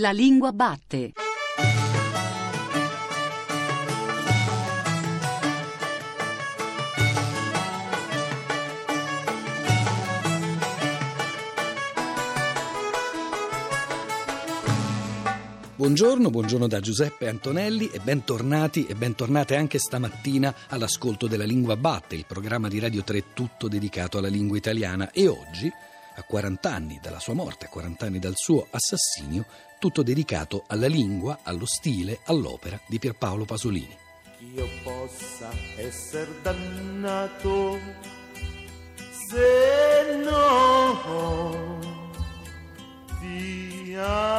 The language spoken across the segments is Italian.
La lingua batte. Buongiorno, buongiorno da Giuseppe Antonelli e bentornati e bentornate anche stamattina all'ascolto della Lingua Batte, il programma di Radio 3 tutto dedicato alla lingua italiana e oggi, a 40 anni dalla sua morte, a 40 anni dal suo assassinio, tutto dedicato alla lingua, allo stile, all'opera di Pierpaolo Pasolini. Io possa essere dannato se no ti amo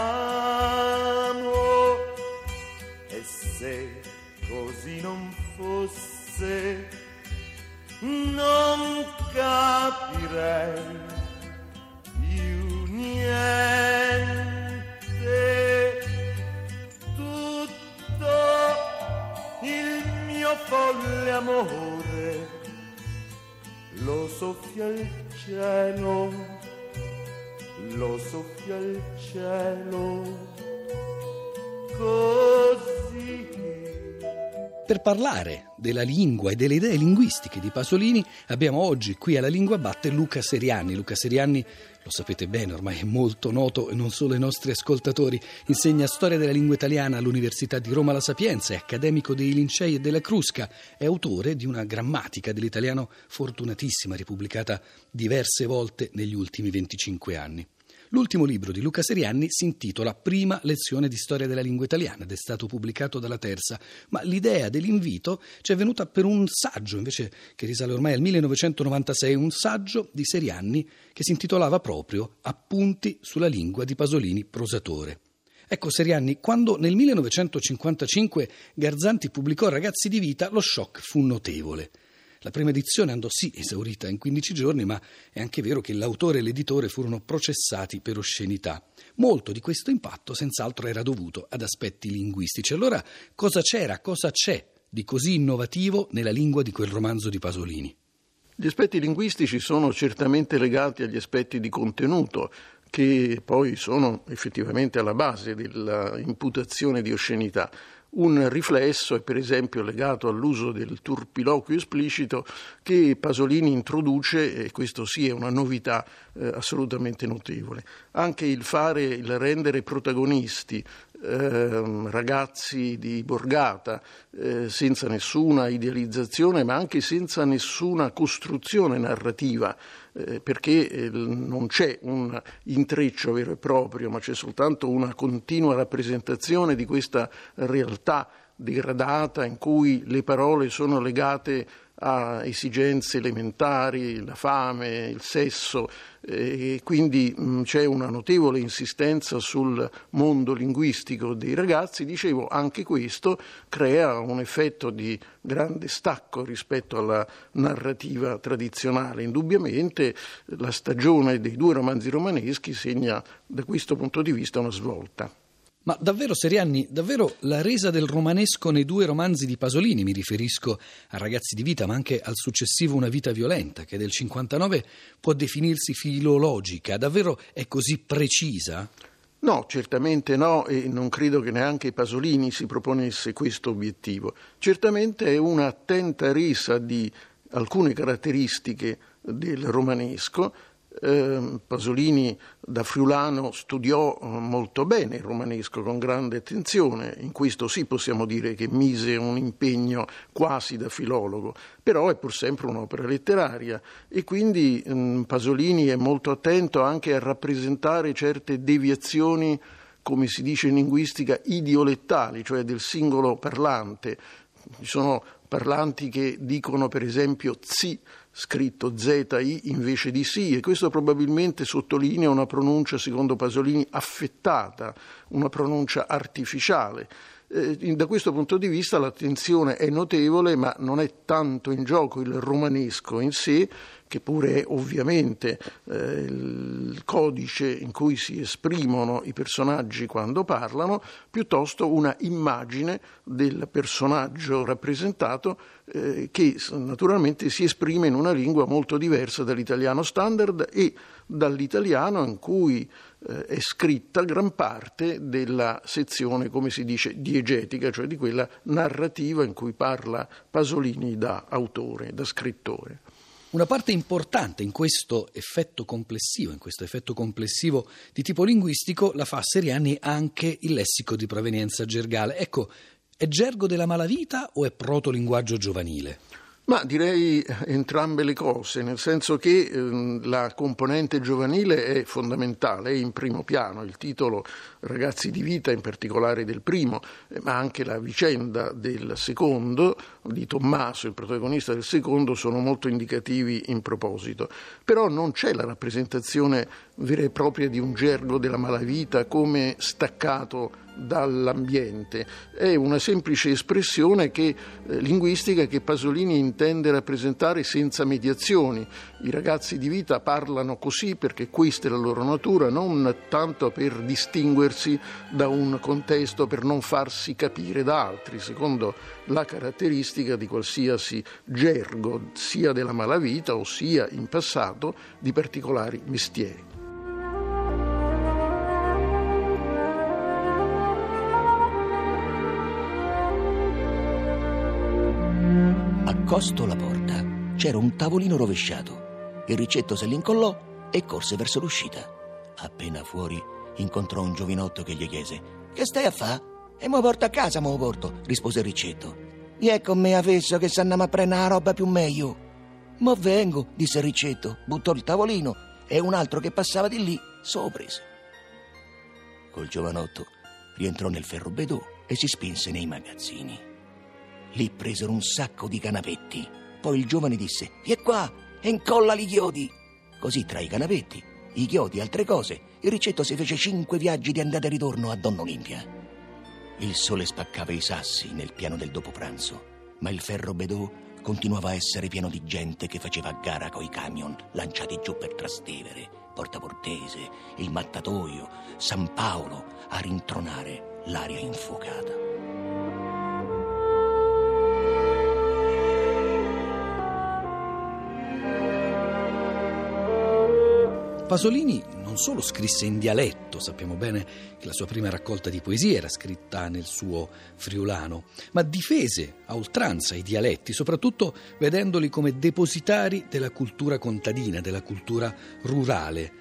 folle amore lo soffia il cielo lo soffia il cielo così. Per parlare della lingua e delle idee linguistiche di Pasolini abbiamo oggi qui alla Lingua Batte Luca Seriani. Luca Seriani, lo sapete bene, ormai è molto noto e non solo ai nostri ascoltatori, insegna storia della lingua italiana all'Università di Roma La Sapienza, è accademico dei Lincei e della Crusca, è autore di una grammatica dell'italiano fortunatissima, ripubblicata diverse volte negli ultimi 25 anni. L'ultimo libro di Luca Serianni si intitola Prima lezione di storia della lingua italiana ed è stato pubblicato dalla Terza, ma l'idea dell'invito ci è venuta per un saggio, invece che risale ormai al 1996, un saggio di Serianni che si intitolava proprio Appunti sulla lingua di Pasolini, prosatore. Ecco, Serianni, quando nel 1955 Garzanti pubblicò Ragazzi di vita, lo shock fu notevole. La prima edizione andò sì esaurita in 15 giorni, ma è anche vero che l'autore e l'editore furono processati per oscenità. Molto di questo impatto senz'altro era dovuto ad aspetti linguistici. Allora cosa c'era, cosa c'è di così innovativo nella lingua di quel romanzo di Pasolini? Gli aspetti linguistici sono certamente legati agli aspetti di contenuto, che poi sono effettivamente alla base dell'imputazione di oscenità. Un riflesso è per esempio legato all'uso del turpiloquio esplicito che Pasolini introduce, e questo sì è una novità eh, assolutamente notevole. Anche il fare, il rendere protagonisti ragazzi di borgata eh, senza nessuna idealizzazione ma anche senza nessuna costruzione narrativa eh, perché eh, non c'è un intreccio vero e proprio ma c'è soltanto una continua rappresentazione di questa realtà degradata in cui le parole sono legate a esigenze elementari, la fame, il sesso, e quindi mh, c'è una notevole insistenza sul mondo linguistico dei ragazzi. Dicevo, anche questo crea un effetto di grande stacco rispetto alla narrativa tradizionale. Indubbiamente la stagione dei due romanzi romaneschi segna da questo punto di vista una svolta. Ma davvero, Serianni, davvero la resa del romanesco nei due romanzi di Pasolini, mi riferisco a Ragazzi di vita, ma anche al successivo Una vita violenta, che del 59 può definirsi filologica, davvero è così precisa? No, certamente no, e non credo che neanche Pasolini si proponesse questo obiettivo. Certamente è un'attenta resa di alcune caratteristiche del romanesco, eh, Pasolini da friulano studiò eh, molto bene il romanesco con grande attenzione, in questo sì possiamo dire che mise un impegno quasi da filologo, però è pur sempre un'opera letteraria e quindi eh, Pasolini è molto attento anche a rappresentare certe deviazioni come si dice in linguistica, idiolettali, cioè del singolo parlante. Ci sono parlanti che dicono per esempio zi scritto ZI invece di sì e questo probabilmente sottolinea una pronuncia secondo Pasolini affettata, una pronuncia artificiale. Eh, da questo punto di vista l'attenzione è notevole, ma non è tanto in gioco il romanesco in sé, che pure è ovviamente eh, il codice in cui si esprimono i personaggi quando parlano, piuttosto una immagine del personaggio rappresentato eh, che naturalmente si esprime in una lingua molto diversa dall'italiano standard e dall'italiano in cui eh, è scritta gran parte della sezione, come si dice, diegetica, cioè di quella narrativa in cui parla Pasolini da autore, da scrittore. Una parte importante in questo effetto complessivo, in questo effetto complessivo di tipo linguistico, la fa Seriani anche il lessico di provenienza gergale. Ecco, è gergo della malavita o è protolinguaggio giovanile? Ma direi entrambe le cose, nel senso che eh, la componente giovanile è fondamentale, è in primo piano. Il titolo Ragazzi di vita, in particolare del primo, eh, ma anche la vicenda del secondo, di Tommaso, il protagonista del secondo, sono molto indicativi in proposito. Però non c'è la rappresentazione vera e propria di un gergo della malavita come staccato dall'ambiente, è una semplice espressione che, eh, linguistica che Pasolini intende rappresentare senza mediazioni. I ragazzi di vita parlano così perché questa è la loro natura, non tanto per distinguersi da un contesto, per non farsi capire da altri, secondo la caratteristica di qualsiasi gergo, sia della malavita o sia in passato di particolari mestieri. Accosto la porta. C'era un tavolino rovesciato. Il ricetto se l'incollò e corse verso l'uscita. Appena fuori incontrò un giovinotto che gli chiese: Che stai a fa? E mo porto a casa, mo porto, rispose il ricetto. Vieni con me adesso che s'andiamo a prendere la roba più meglio. Ma vengo, disse il ricetto, buttò il tavolino e un altro che passava di lì soprese. Col giovanotto rientrò nel ferro bedò e si spinse nei magazzini. Lì presero un sacco di canapetti. Poi il giovane disse: Vieni qua e incolla i chiodi. Così tra i canapetti, i chiodi e altre cose, il ricetto si fece cinque viaggi di andata e ritorno a Donna Olimpia. Il sole spaccava i sassi nel piano del dopopranzo, ma il ferro Bedò continuava a essere pieno di gente che faceva gara coi camion lanciati giù per Trastevere, Porta Portese, il Mattatoio, San Paolo a rintronare l'aria infuocata. Pasolini non solo scrisse in dialetto, sappiamo bene che la sua prima raccolta di poesie era scritta nel suo friulano, ma difese a oltranza i dialetti, soprattutto vedendoli come depositari della cultura contadina, della cultura rurale.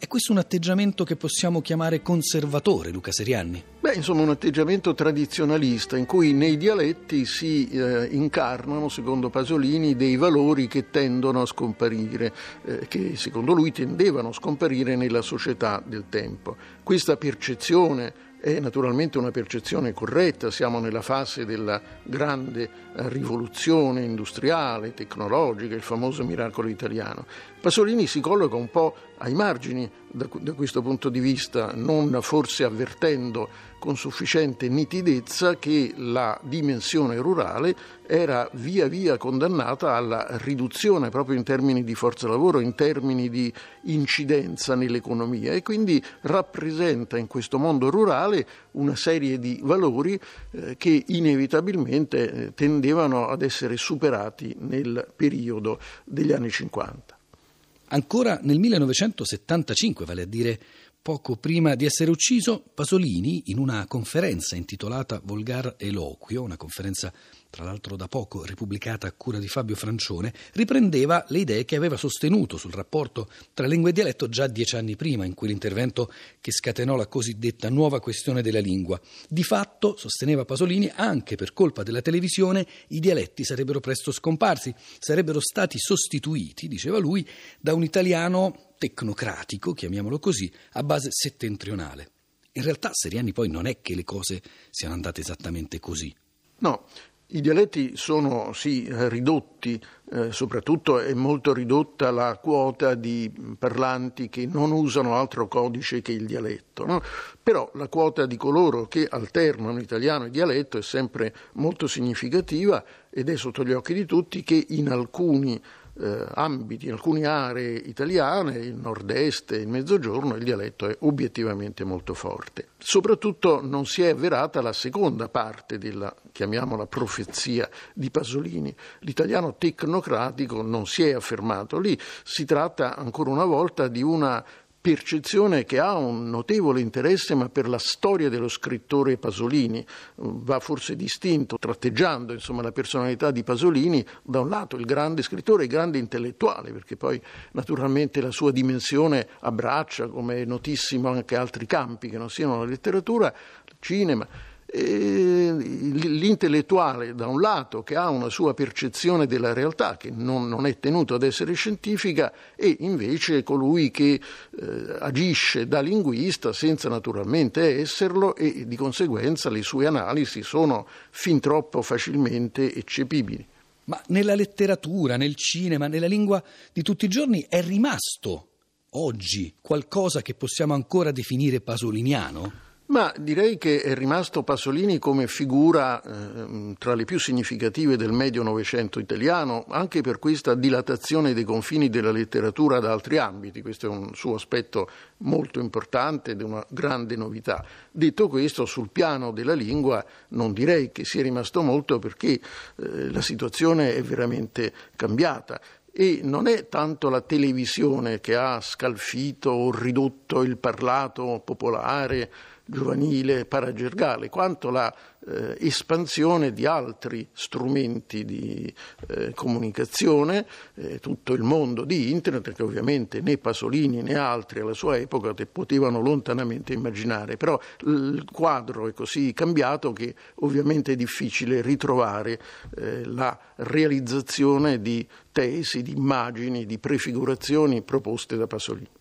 È questo un atteggiamento che possiamo chiamare conservatore, Luca Serianni? Beh, insomma, un atteggiamento tradizionalista in cui nei dialetti si eh, incarnano, secondo Pasolini, dei valori che tendono a scomparire, eh, che secondo lui tendevano a scomparire nella società del tempo. Questa percezione è naturalmente una percezione corretta, siamo nella fase della grande eh, rivoluzione industriale, tecnologica, il famoso miracolo italiano. Pasolini si colloca un po' ai margini da, da questo punto di vista, non forse avvertendo con sufficiente nitidezza che la dimensione rurale era via via condannata alla riduzione proprio in termini di forza lavoro, in termini di incidenza nell'economia e quindi rappresenta in questo mondo rurale una serie di valori eh, che inevitabilmente eh, tendevano ad essere superati nel periodo degli anni 50. Ancora nel 1975, vale a dire poco prima di essere ucciso, Pasolini, in una conferenza intitolata Volgar Eloquio, una conferenza tra l'altro da poco ripubblicata a cura di Fabio Francione, riprendeva le idee che aveva sostenuto sul rapporto tra lingua e dialetto già dieci anni prima, in quell'intervento che scatenò la cosiddetta nuova questione della lingua. Di fatto, sosteneva Pasolini, anche per colpa della televisione i dialetti sarebbero presto scomparsi, sarebbero stati sostituiti, diceva lui, da un italiano tecnocratico, chiamiamolo così, a base settentrionale. In realtà, Seriani poi non è che le cose siano andate esattamente così. No, i dialetti sono sì ridotti, eh, soprattutto è molto ridotta la quota di parlanti che non usano altro codice che il dialetto, no? però la quota di coloro che alternano italiano e dialetto è sempre molto significativa ed è sotto gli occhi di tutti che in alcuni eh, ambiti, in alcune aree italiane, il nord-est il mezzogiorno, il dialetto è obiettivamente molto forte. Soprattutto non si è avverata la seconda parte della, chiamiamola, profezia di Pasolini. L'italiano tecnocratico non si è affermato lì, si tratta ancora una volta di una percezione che ha un notevole interesse ma per la storia dello scrittore Pasolini. Va forse distinto, tratteggiando insomma, la personalità di Pasolini, da un lato il grande scrittore il grande intellettuale, perché poi naturalmente la sua dimensione abbraccia, come è notissimo, anche altri campi che non siano la letteratura, il cinema l'intellettuale da un lato che ha una sua percezione della realtà che non, non è tenuto ad essere scientifica e invece colui che eh, agisce da linguista senza naturalmente esserlo e di conseguenza le sue analisi sono fin troppo facilmente eccepibili. Ma nella letteratura, nel cinema, nella lingua di tutti i giorni è rimasto oggi qualcosa che possiamo ancora definire pasoliniano? Ma direi che è rimasto Pasolini come figura eh, tra le più significative del medio Novecento italiano, anche per questa dilatazione dei confini della letteratura ad altri ambiti. Questo è un suo aspetto molto importante ed una grande novità. Detto questo, sul piano della lingua non direi che sia rimasto molto perché eh, la situazione è veramente cambiata e non è tanto la televisione che ha scalfito o ridotto il parlato popolare giovanile paragergale, quanto la eh, espansione di altri strumenti di eh, comunicazione, eh, tutto il mondo di internet che ovviamente né Pasolini né altri alla sua epoca potevano lontanamente immaginare, però il quadro è così cambiato che ovviamente è difficile ritrovare eh, la realizzazione di tesi, di immagini, di prefigurazioni proposte da Pasolini.